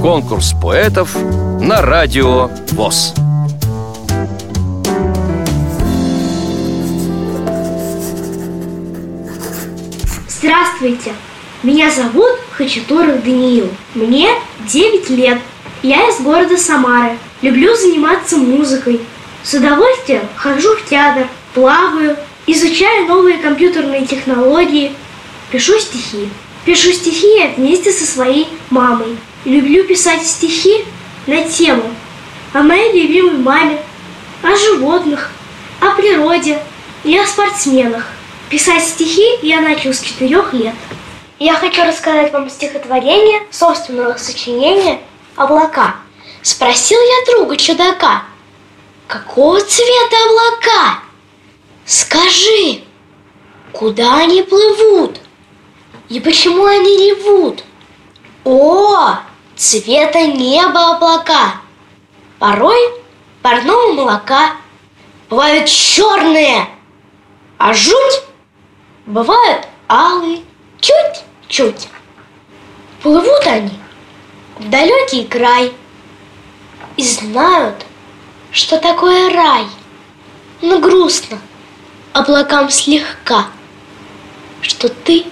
Конкурс поэтов на радио ВОЗ. Здравствуйте! Меня зовут Хачатуров Даниил. Мне 9 лет. Я из города Самары. Люблю заниматься музыкой. С удовольствием хожу в театр, плаваю, изучаю новые компьютерные технологии, пишу стихи. Пишу стихи вместе со своей мамой. Люблю писать стихи на тему о моей любимой маме, о животных, о природе и о спортсменах. Писать стихи я начал с четырех лет. Я хочу рассказать вам стихотворение собственного сочинения «Облака». Спросил я друга чудака, какого цвета облака? Скажи, куда они плывут? И почему они ревут? О, цвета неба облака. Порой парного молока. Бывают черные, а жуть бывают алые, чуть-чуть. Плывут они в далекий край и знают, что такое рай. Но грустно облакам слегка, что ты